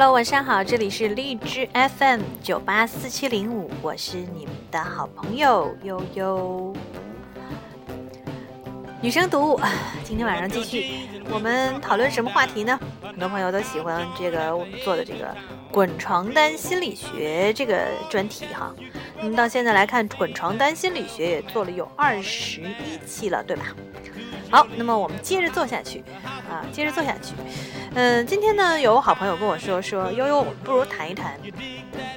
Hello，晚上好，这里是荔枝 FM 九八四七零五，我是你们的好朋友悠悠。女生读物，今天晚上继续，我们讨论什么话题呢？很多朋友都喜欢这个我们做的这个滚床单心理学这个专题哈。那么到现在来看，滚床单心理学也做了有二十一期了，对吧？好，那么我们接着做下去啊，接着做下去。嗯，今天呢，有好朋友跟我说说，悠悠，我们不如谈一谈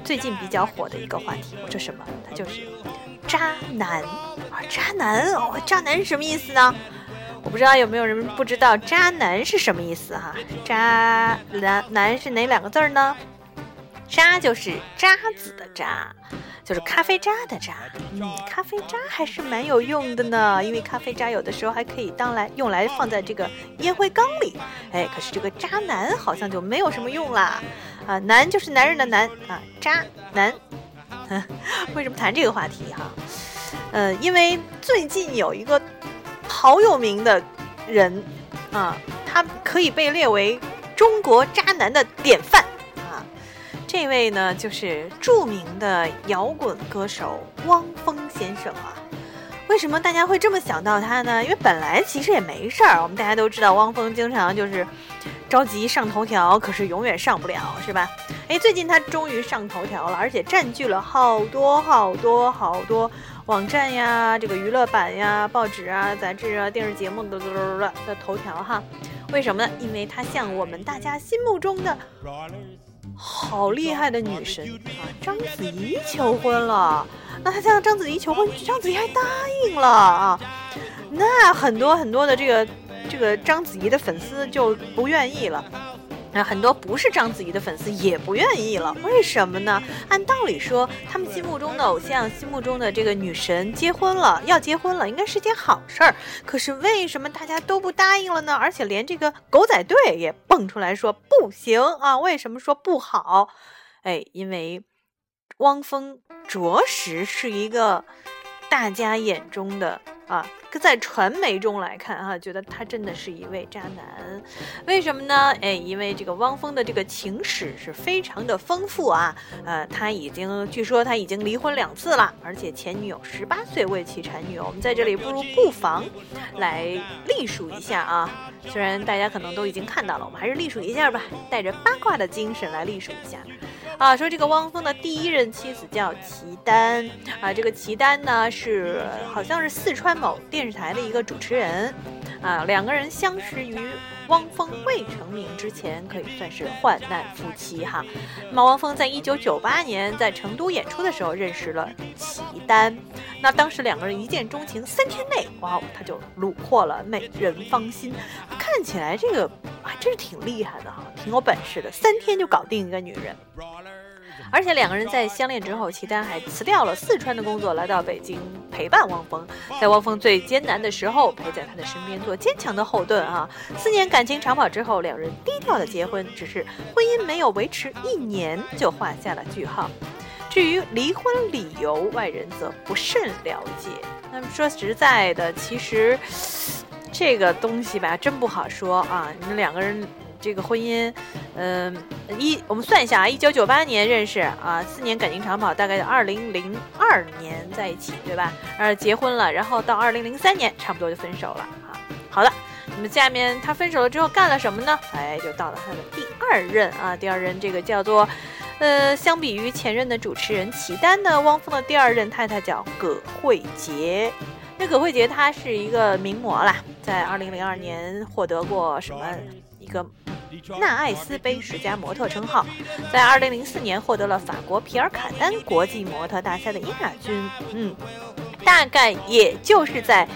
最近比较火的一个话题。我说什么？他就是渣男啊，渣男哦，渣男是什么意思呢？我不知道有没有人不知道渣男是什么意思哈？渣男男是哪两个字儿呢？渣就是渣子的渣。就是咖啡渣的渣，嗯，咖啡渣还是蛮有用的呢，因为咖啡渣有的时候还可以当来用来放在这个烟灰缸里，哎，可是这个渣男好像就没有什么用啦，啊，男就是男人的男啊，渣男，为什么谈这个话题哈？呃，因为最近有一个好有名的人啊，他可以被列为中国渣男的典范。这位呢，就是著名的摇滚歌手汪峰先生啊。为什么大家会这么想到他呢？因为本来其实也没事儿。我们大家都知道，汪峰经常就是着急上头条，可是永远上不了，是吧？哎，最近他终于上头条了，而且占据了好多好多好多网站呀、这个娱乐版呀、报纸啊、杂志啊、电视节目的的头条哈。为什么呢？因为他像我们大家心目中的。好厉害的女神啊！章子怡求婚了，那她向章子怡求婚，章子怡还答应了啊！那很多很多的这个这个章子怡的粉丝就不愿意了。那很多不是章子怡的粉丝也不愿意了，为什么呢？按道理说，他们心目中的偶像、心目中的这个女神结婚了，要结婚了，应该是件好事儿。可是为什么大家都不答应了呢？而且连这个狗仔队也蹦出来说不行啊！为什么说不好？哎，因为汪峰着实是一个大家眼中的。啊，在传媒中来看，哈，觉得他真的是一位渣男，为什么呢？哎，因为这个汪峰的这个情史是非常的丰富啊，呃，他已经据说他已经离婚两次了，而且前女友十八岁为其产女。我们在这里不如不妨来历数一下啊，虽然大家可能都已经看到了，我们还是历数一下吧，带着八卦的精神来历数一下。啊，说这个汪峰的第一任妻子叫齐丹啊，这个齐丹呢是好像是四川某电视台的一个主持人啊，两个人相识于汪峰未成名之前，可以算是患难夫妻哈。那汪峰在一九九八年在成都演出的时候认识了齐丹，那当时两个人一见钟情，三天内哇，哦他就虏获了美人芳心，看起来这个还真是挺厉害的哈，挺有本事的，三天就搞定一个女人。而且两个人在相恋之后，齐丹还辞掉了四川的工作，来到北京陪伴汪峰，在汪峰最艰难的时候陪在他的身边，做坚强的后盾啊。四年感情长跑之后，两人低调的结婚，只是婚姻没有维持一年就画下了句号。至于离婚理由，外人则不甚了解。那么说实在的，其实这个东西吧，真不好说啊。你们两个人。这个婚姻，嗯，一我们算一下啊，一九九八年认识啊，四年感情长跑，大概二零零二年在一起，对吧？呃，结婚了，然后到二零零三年差不多就分手了啊。好的，那么下面他分手了之后干了什么呢？哎，就到了他的第二任啊，第二任这个叫做，呃，相比于前任的主持人齐丹呢，汪峰的第二任太太叫葛慧杰。那葛慧杰她是一个名模啦，在二零零二年获得过什么一个。纳艾斯杯十佳模特称号，在二零零四年获得了法国皮尔卡丹国际模特大赛的亚军。嗯，大概也就是在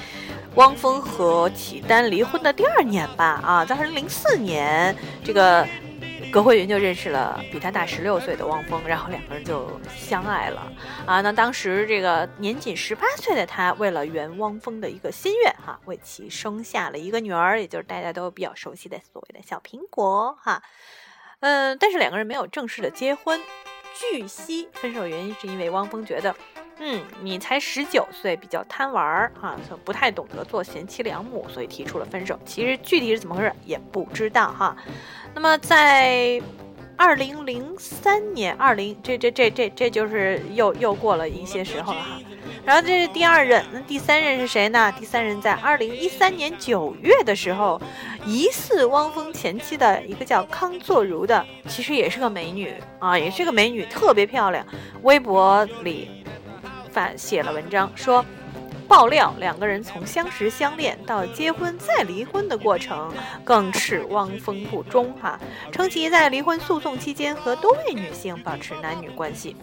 汪峰和启丹离婚的第二年吧。啊，在二零零四年，这个。葛慧云就认识了比他大十六岁的汪峰，然后两个人就相爱了啊。那当时这个年仅十八岁的他，为了圆汪峰的一个心愿，哈，为其生下了一个女儿，也就是大家都比较熟悉的所谓的小苹果，哈。嗯，但是两个人没有正式的结婚。据悉，分手原因是因为汪峰觉得，嗯，你才十九岁，比较贪玩儿，哈，不太懂得做贤妻良母，所以提出了分手。其实具体是怎么回事也不知道，哈。那么在二零零三年，二零这这这这这就是又又过了一些时候了哈。然后这是第二任，那第三任是谁呢？第三任在二零一三年九月的时候，疑似汪峰前妻的一个叫康作如的，其实也是个美女啊，也是个美女，特别漂亮。微博里发写了文章说。爆料两个人从相识相恋到结婚再离婚的过程，更是汪峰不忠哈，称其在离婚诉讼期间和多位女性保持男女关系。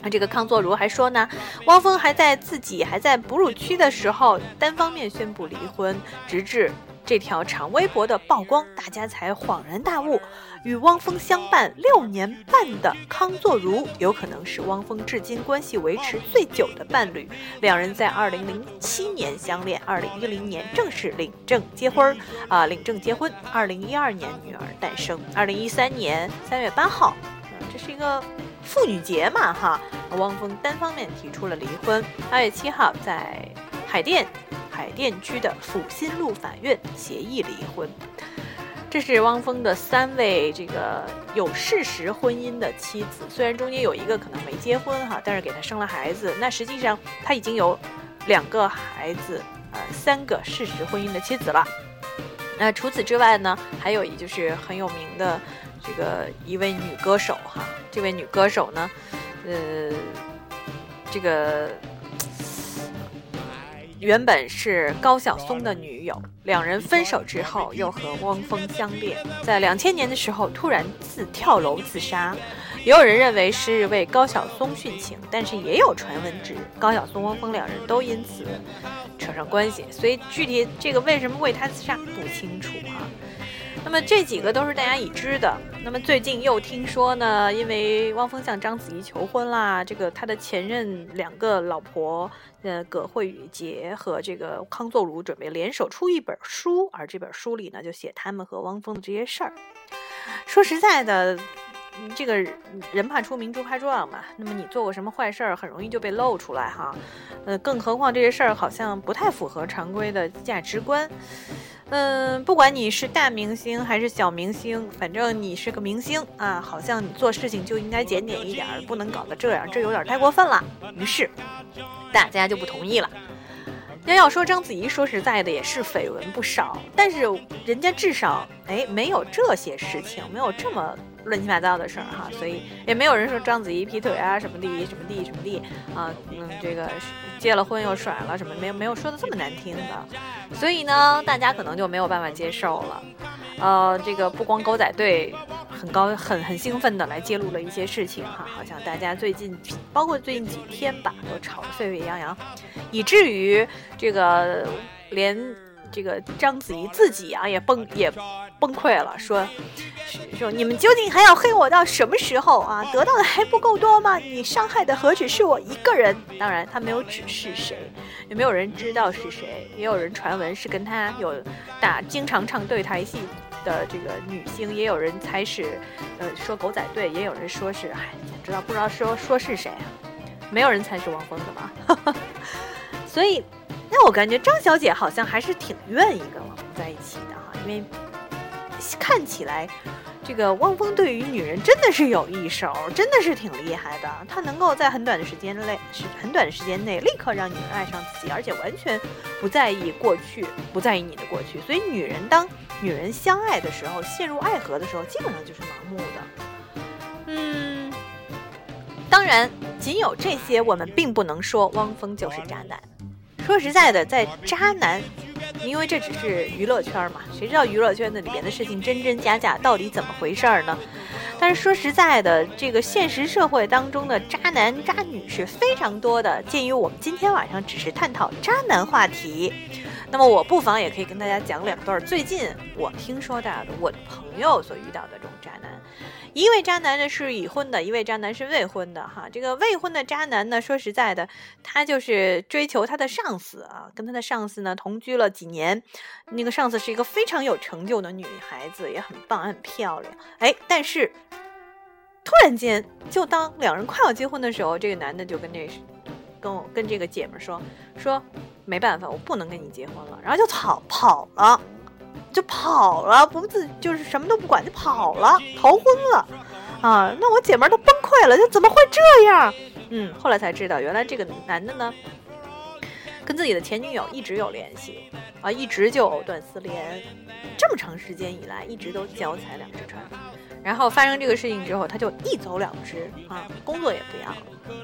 那这个康作如还说呢，汪峰还在自己还在哺乳期的时候单方面宣布离婚，直至。这条长微博的曝光，大家才恍然大悟，与汪峰相伴六年半的康作如，有可能是汪峰至今关系维持最久的伴侣。两人在二零零七年相恋，二零一零年正式领证结婚啊，领证结婚。二零一二年女儿诞生，二零一三年三月八号，这是一个妇女节嘛哈，汪峰单方面提出了离婚。八月七号在海淀。海淀区的阜新路法院协议离婚，这是汪峰的三位这个有事实婚姻的妻子，虽然中间有一个可能没结婚哈，但是给他生了孩子，那实际上他已经有两个孩子，呃，三个事实婚姻的妻子了。那除此之外呢，还有一就是很有名的这个一位女歌手哈，这位女歌手呢，呃，这个。原本是高晓松的女友，两人分手之后又和汪峰相恋，在两千年的时候突然自跳楼自杀，也有人认为是为高晓松殉情，但是也有传闻指高晓松、汪峰两人都因此扯上关系，所以具体这个为什么为他自杀不清楚啊。那么这几个都是大家已知的。那么最近又听说呢，因为汪峰向章子怡求婚啦，这个他的前任两个老婆，呃，葛慧雨洁和这个康作如准备联手出一本书，而这本书里呢，就写他们和汪峰的这些事儿。说实在的，这个人怕出名猪怕壮嘛。那么你做过什么坏事儿，很容易就被露出来哈。呃，更何况这些事儿好像不太符合常规的价值观。嗯，不管你是大明星还是小明星，反正你是个明星啊，好像你做事情就应该检点一点，不能搞得这样，这有点太过分了。于是大家就不同意了。要要说章子怡，说实在的也是绯闻不少，但是人家至少哎没有这些事情，没有这么。乱七八糟的事儿哈，所以也没有人说章子怡劈腿啊什么的什么地什么地啊，嗯，这个结了婚又甩了什么，没有没有说的这么难听的，所以呢，大家可能就没有办法接受了。呃，这个不光狗仔队很高很很兴奋的来揭露了一些事情哈，好像大家最近包括最近几天吧，都吵得沸沸扬扬，以至于这个连这个章子怡自己啊也崩也崩溃了，说。说你们究竟还要黑我到什么时候啊？得到的还不够多吗？你伤害的何止是我一个人？当然，他没有指是谁，也没有人知道是谁。也有人传闻是跟他有打经常唱对台戏的这个女星，也有人猜是呃说狗仔队，也有人说是哎，知道不知道说说是谁？没有人猜是汪峰的吗？所以，那我感觉张小姐好像还是挺愿意跟汪峰在一起的哈，因为看起来。这个汪峰对于女人真的是有一手，真的是挺厉害的。他能够在很短的时间内，是很短的时间内立刻让女人爱上自己，而且完全不在意过去，不在意你的过去。所以，女人当女人相爱的时候，陷入爱河的时候，基本上就是盲目的。嗯，当然，仅有这些，我们并不能说汪峰就是渣男。说实在的，在渣男。因为这只是娱乐圈嘛，谁知道娱乐圈的里边的事情真真假假到底怎么回事儿呢？但是说实在的，这个现实社会当中的渣男渣女是非常多的。鉴于我们今天晚上只是探讨渣男话题，那么我不妨也可以跟大家讲两段最近我听说到的我的朋友所遇到的这种渣男。一位渣男呢是已婚的，一位渣男是未婚的。哈，这个未婚的渣男呢，说实在的，他就是追求他的上司啊，跟他的上司呢同居了几年。那个上司是一个非常有成就的女孩子，也很棒，很漂亮。哎，但是突然间，就当两人快要结婚的时候，这个男的就跟这跟我跟这个姐们说说，没办法，我不能跟你结婚了，然后就跑跑了。就跑了，不自就是什么都不管就跑了，逃婚了。啊，那我姐们儿都崩溃了，就怎么会这样？嗯，后来才知道，原来这个男的呢，跟自己的前女友一直有联系啊，一直就藕断丝连，这么长时间以来一直都脚踩两只船。然后发生这个事情之后，他就一走了之啊，工作也不要了，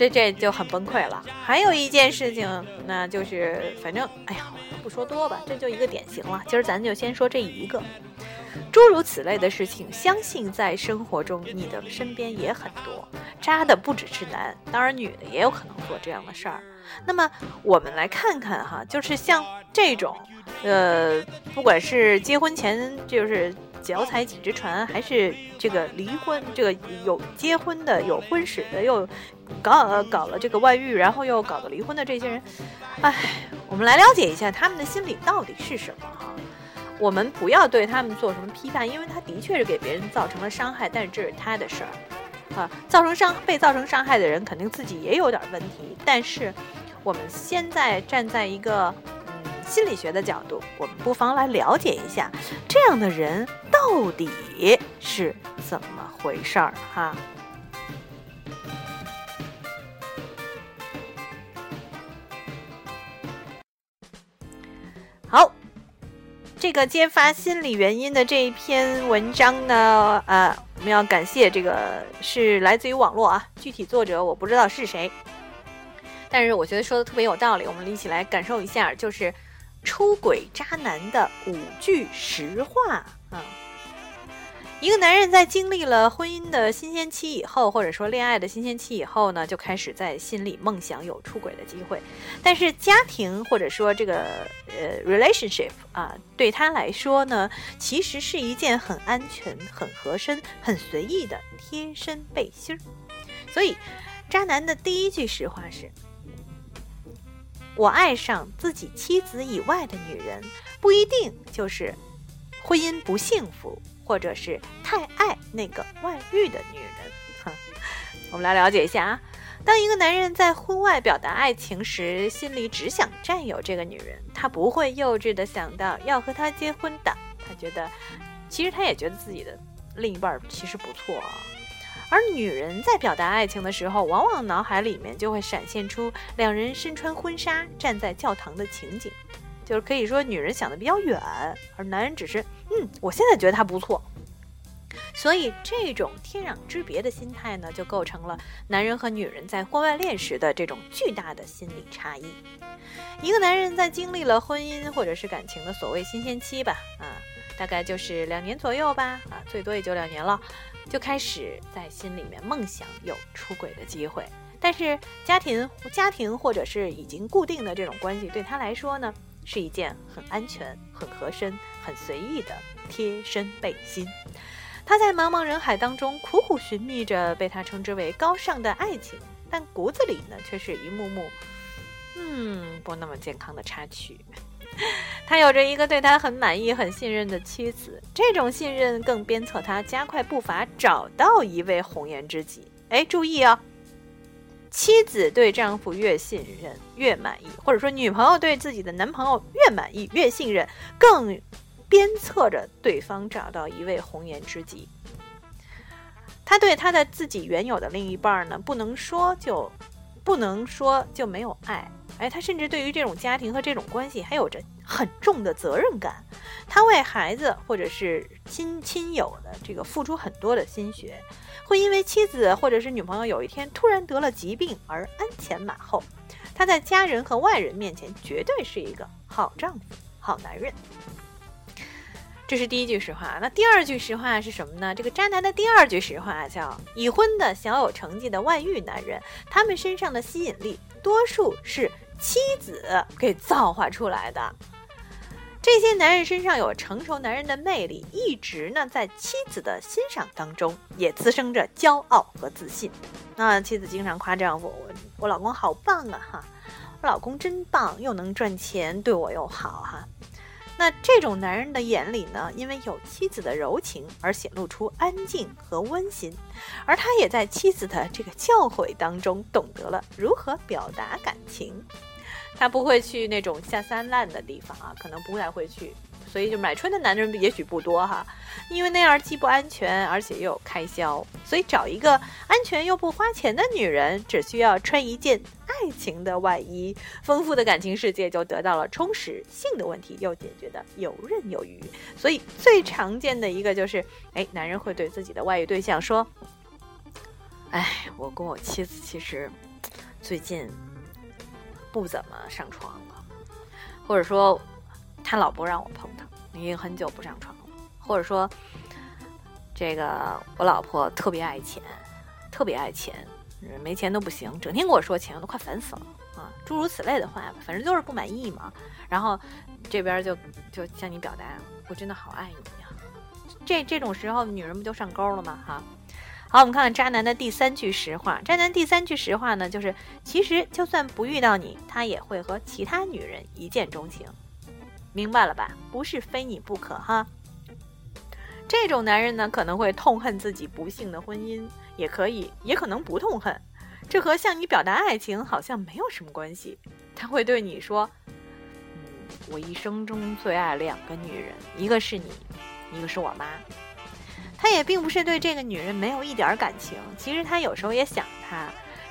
这这就很崩溃了。还有一件事情，那就是反正哎呀，不说多吧，这就一个典型了。今儿咱就先说这一个。诸如此类的事情，相信在生活中你的身边也很多。渣的不只是男，当然女的也有可能做这样的事儿。那么我们来看看哈，就是像这种，呃，不管是结婚前就是脚踩几只船，还是这个离婚，这个有结婚的、有婚史的，又搞搞了这个外遇，然后又搞个离婚的这些人，哎，我们来了解一下他们的心理到底是什么哈。我们不要对他们做什么批判，因为他的确是给别人造成了伤害，但是这是他的事儿，啊，造成伤被造成伤害的人肯定自己也有点问题。但是，我们现在站在一个嗯心理学的角度，我们不妨来了解一下这样的人到底是怎么回事儿哈。好。这个揭发心理原因的这一篇文章呢，呃，我们要感谢这个是来自于网络啊，具体作者我不知道是谁，但是我觉得说的特别有道理，我们一起来感受一下，就是出轨渣男的五句实话啊。一个男人在经历了婚姻的新鲜期以后，或者说恋爱的新鲜期以后呢，就开始在心里梦想有出轨的机会。但是家庭或者说这个呃 relationship 啊，对他来说呢，其实是一件很安全、很合身、很随意的贴身背心儿。所以，渣男的第一句实话是：我爱上自己妻子以外的女人，不一定就是婚姻不幸福。或者是太爱那个外遇的女人，哼，我们来了解一下啊。当一个男人在婚外表达爱情时，心里只想占有这个女人，他不会幼稚的想到要和她结婚的。他觉得，其实他也觉得自己的另一半其实不错啊。而女人在表达爱情的时候，往往脑海里面就会闪现出两人身穿婚纱站在教堂的情景。就是可以说，女人想的比较远，而男人只是，嗯，我现在觉得他不错，所以这种天壤之别的心态呢，就构成了男人和女人在婚外恋时的这种巨大的心理差异。一个男人在经历了婚姻或者是感情的所谓新鲜期吧，啊，大概就是两年左右吧，啊，最多也就两年了，就开始在心里面梦想有出轨的机会。但是家庭、家庭或者是已经固定的这种关系，对他来说呢？是一件很安全、很合身、很随意的贴身背心。他在茫茫人海当中苦苦寻觅着被他称之为高尚的爱情，但骨子里呢，却是一幕幕，嗯，不那么健康的插曲。他有着一个对他很满意、很信任的妻子，这种信任更鞭策他加快步伐，找到一位红颜知己。哎，注意哦！妻子对丈夫越信任越满意，或者说女朋友对自己的男朋友越满意越信任，更鞭策着对方找到一位红颜知己。他对他的自己原有的另一半呢，不能说就不能说就没有爱，哎，他甚至对于这种家庭和这种关系还有着很重的责任感。他为孩子或者是亲亲友的这个付出很多的心血。会因为妻子或者是女朋友有一天突然得了疾病而鞍前马后，他在家人和外人面前绝对是一个好丈夫、好男人。这是第一句实话。那第二句实话是什么呢？这个渣男的第二句实话叫：已婚的小有成绩的外遇男人，他们身上的吸引力多数是妻子给造化出来的。这些男人身上有成熟男人的魅力，一直呢在妻子的欣赏当中，也滋生着骄傲和自信。那妻子经常夸丈夫：“我我老公好棒啊，哈，我老公真棒，又能赚钱，对我又好，哈。”那这种男人的眼里呢，因为有妻子的柔情而显露出安静和温馨，而他也在妻子的这个教诲当中懂得了如何表达感情。他不会去那种下三滥的地方啊，可能不太会去，所以就买春的男人也许不多哈。因为那样既不安全，而且又有开销，所以找一个安全又不花钱的女人，只需要穿一件爱情的外衣，丰富的感情世界就得到了充实，性的问题又解决的游刃有余。所以最常见的一个就是，哎，男人会对自己的外遇对象说：“哎，我跟我妻子其实最近不怎么上床了，或者说他老婆让我碰他，已经很久不上床了。”或者说，这个我老婆特别爱钱，特别爱钱，没钱都不行，整天跟我说钱，我都快烦死了啊！诸如此类的话，反正就是不满意嘛。然后这边就就向你表达，我真的好爱你呀。这这种时候，女人不就上钩了吗？哈，好，我们看看渣男的第三句实话。渣男第三句实话呢，就是其实就算不遇到你，他也会和其他女人一见钟情。明白了吧？不是非你不可哈。这种男人呢，可能会痛恨自己不幸的婚姻，也可以，也可能不痛恨。这和向你表达爱情好像没有什么关系。他会对你说：“嗯，我一生中最爱两个女人，一个是你，一个是我妈。”他也并不是对这个女人没有一点感情。其实他有时候也想她。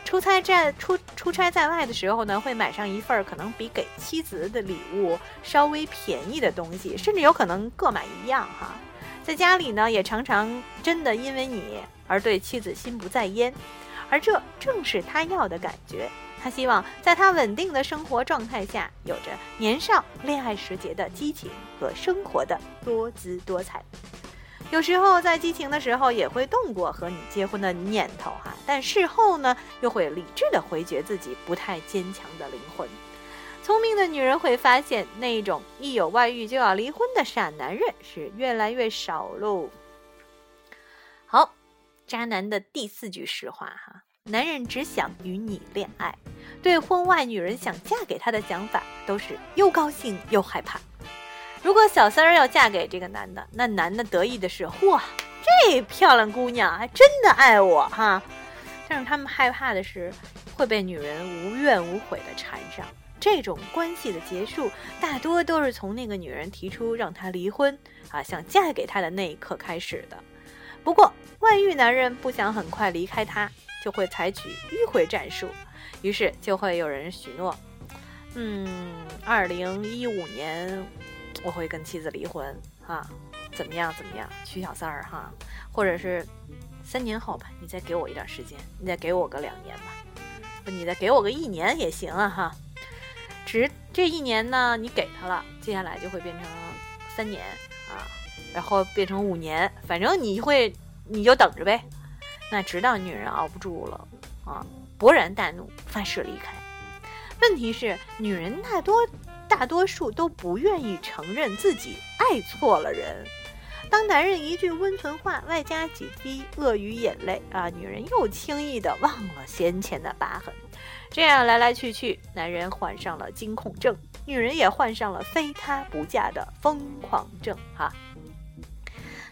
出差在出出差在外的时候呢，会买上一份可能比给妻子的礼物稍微便宜的东西，甚至有可能各买一样哈。在家里呢，也常常真的因为你而对妻子心不在焉，而这正是他要的感觉。他希望在他稳定的生活状态下，有着年少恋爱时节的激情和生活的多姿多彩。有时候在激情的时候，也会动过和你结婚的念头哈，但事后呢，又会理智的回绝自己不太坚强的灵魂。聪明的女人会发现，那种一有外遇就要离婚的傻男人是越来越少喽。好，渣男的第四句实话哈，男人只想与你恋爱，对婚外女人想嫁给他的想法都是又高兴又害怕。如果小三儿要嫁给这个男的，那男的得意的是，嚯，这漂亮姑娘还真的爱我哈。但是他们害怕的是会被女人无怨无悔的缠上。这种关系的结束，大多都是从那个女人提出让他离婚啊，想嫁给他的那一刻开始的。不过，外遇男人不想很快离开她，就会采取迂回战术，于是就会有人许诺：“嗯，二零一五年我会跟妻子离婚啊，怎么样？怎么样？娶小三儿哈，或者是三年后吧，你再给我一点时间，你再给我个两年吧，不，你再给我个一年也行啊哈。”只这一年呢，你给他了，接下来就会变成三年啊，然后变成五年，反正你会，你就等着呗。那直到女人熬不住了啊，勃然大怒，发誓离开。问题是，女人大多大多数都不愿意承认自己爱错了人。当男人一句温存话，外加几滴鳄鱼眼泪啊，女人又轻易的忘了先前的疤痕。这样来来去去，男人患上了惊恐症，女人也患上了非他不嫁的疯狂症。哈，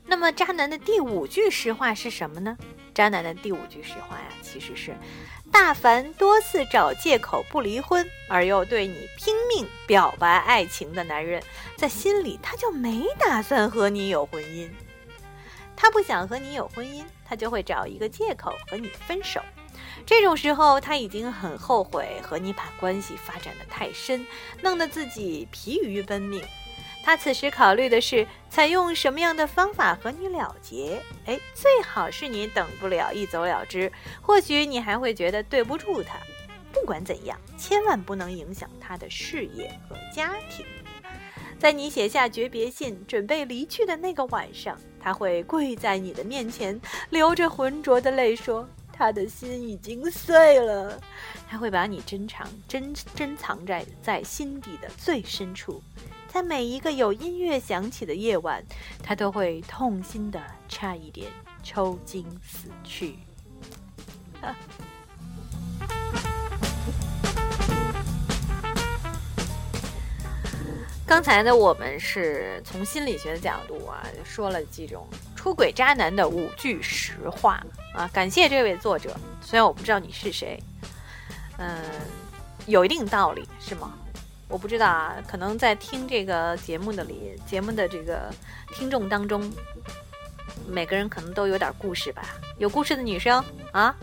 那么渣男的第五句实话是什么呢？渣男的第五句实话呀，其实是：大凡多次找借口不离婚，而又对你拼命表白爱情的男人，在心里他就没打算和你有婚姻。他不想和你有婚姻，他就会找一个借口和你分手。这种时候，他已经很后悔和你把关系发展的太深，弄得自己疲于奔命。他此时考虑的是采用什么样的方法和你了结。哎，最好是你等不了，一走了之。或许你还会觉得对不住他。不管怎样，千万不能影响他的事业和家庭。在你写下诀别信，准备离去的那个晚上，他会跪在你的面前，流着浑浊的泪说。他的心已经碎了，他会把你珍藏、珍珍藏在在心底的最深处，在每一个有音乐响起的夜晚，他都会痛心的差一点抽筋死去。刚才呢，我们是从心理学的角度啊，说了几种出轨渣男的五句实话啊。感谢这位作者，虽然我不知道你是谁，嗯，有一定道理是吗？我不知道啊，可能在听这个节目的里，节目的这个听众当中，每个人可能都有点故事吧。有故事的女生啊，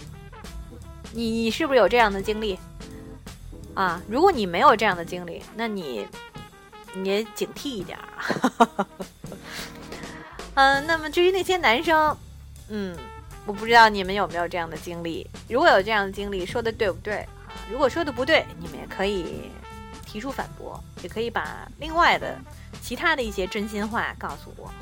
你你是不是有这样的经历啊？如果你没有这样的经历，那你你也警惕一点啊。嗯，那么至于那些男生，嗯，我不知道你们有没有这样的经历。如果有这样的经历，说的对不对啊？如果说的不对，你们也可以。提出反驳，也可以把另外的其他的一些真心话告诉我。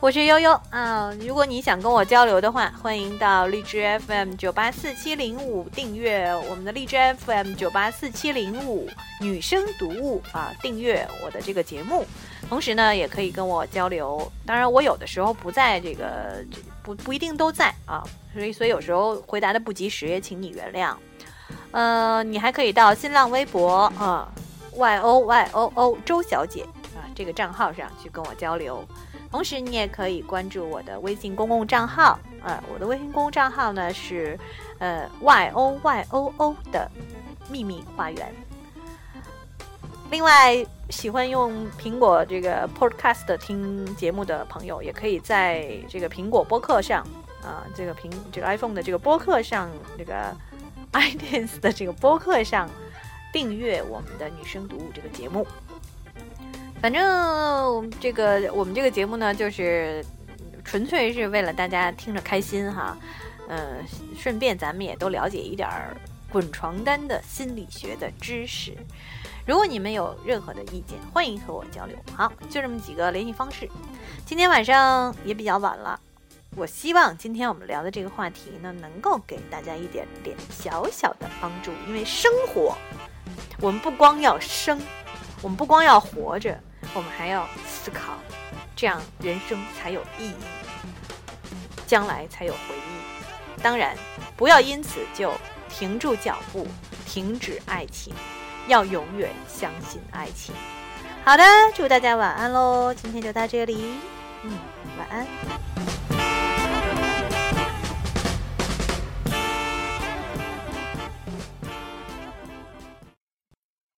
我是悠悠啊，如果你想跟我交流的话，欢迎到荔枝 FM 九八四七零五订阅我们的荔枝 FM 九八四七零五女生读物啊，订阅我的这个节目。同时呢，也可以跟我交流。当然，我有的时候不在这个，不不一定都在啊，所以所以有时候回答的不及时，也请你原谅。呃，你还可以到新浪微博啊，y o y o o 周小姐啊这个账号上去跟我交流。同时，你也可以关注我的微信公共账号啊，我的微信公共账号呢是呃 y o y o o 的秘密花园。另外，喜欢用苹果这个 Podcast 听节目的朋友，也可以在这个苹果播客上啊，这个苹这个 iPhone 的这个播客上这个。iTunes 的这个播客上订阅我们的女生读物这个节目。反正这个我们这个节目呢，就是纯粹是为了大家听着开心哈。嗯，顺便咱们也都了解一点儿滚床单的心理学的知识。如果你们有任何的意见，欢迎和我交流。好，就这么几个联系方式。今天晚上也比较晚了。我希望今天我们聊的这个话题呢，能够给大家一点点小小的帮助。因为生活，我们不光要生，我们不光要活着，我们还要思考，这样人生才有意义，将来才有回忆。当然，不要因此就停住脚步，停止爱情，要永远相信爱情。好的，祝大家晚安喽！今天就到这里，嗯，晚安。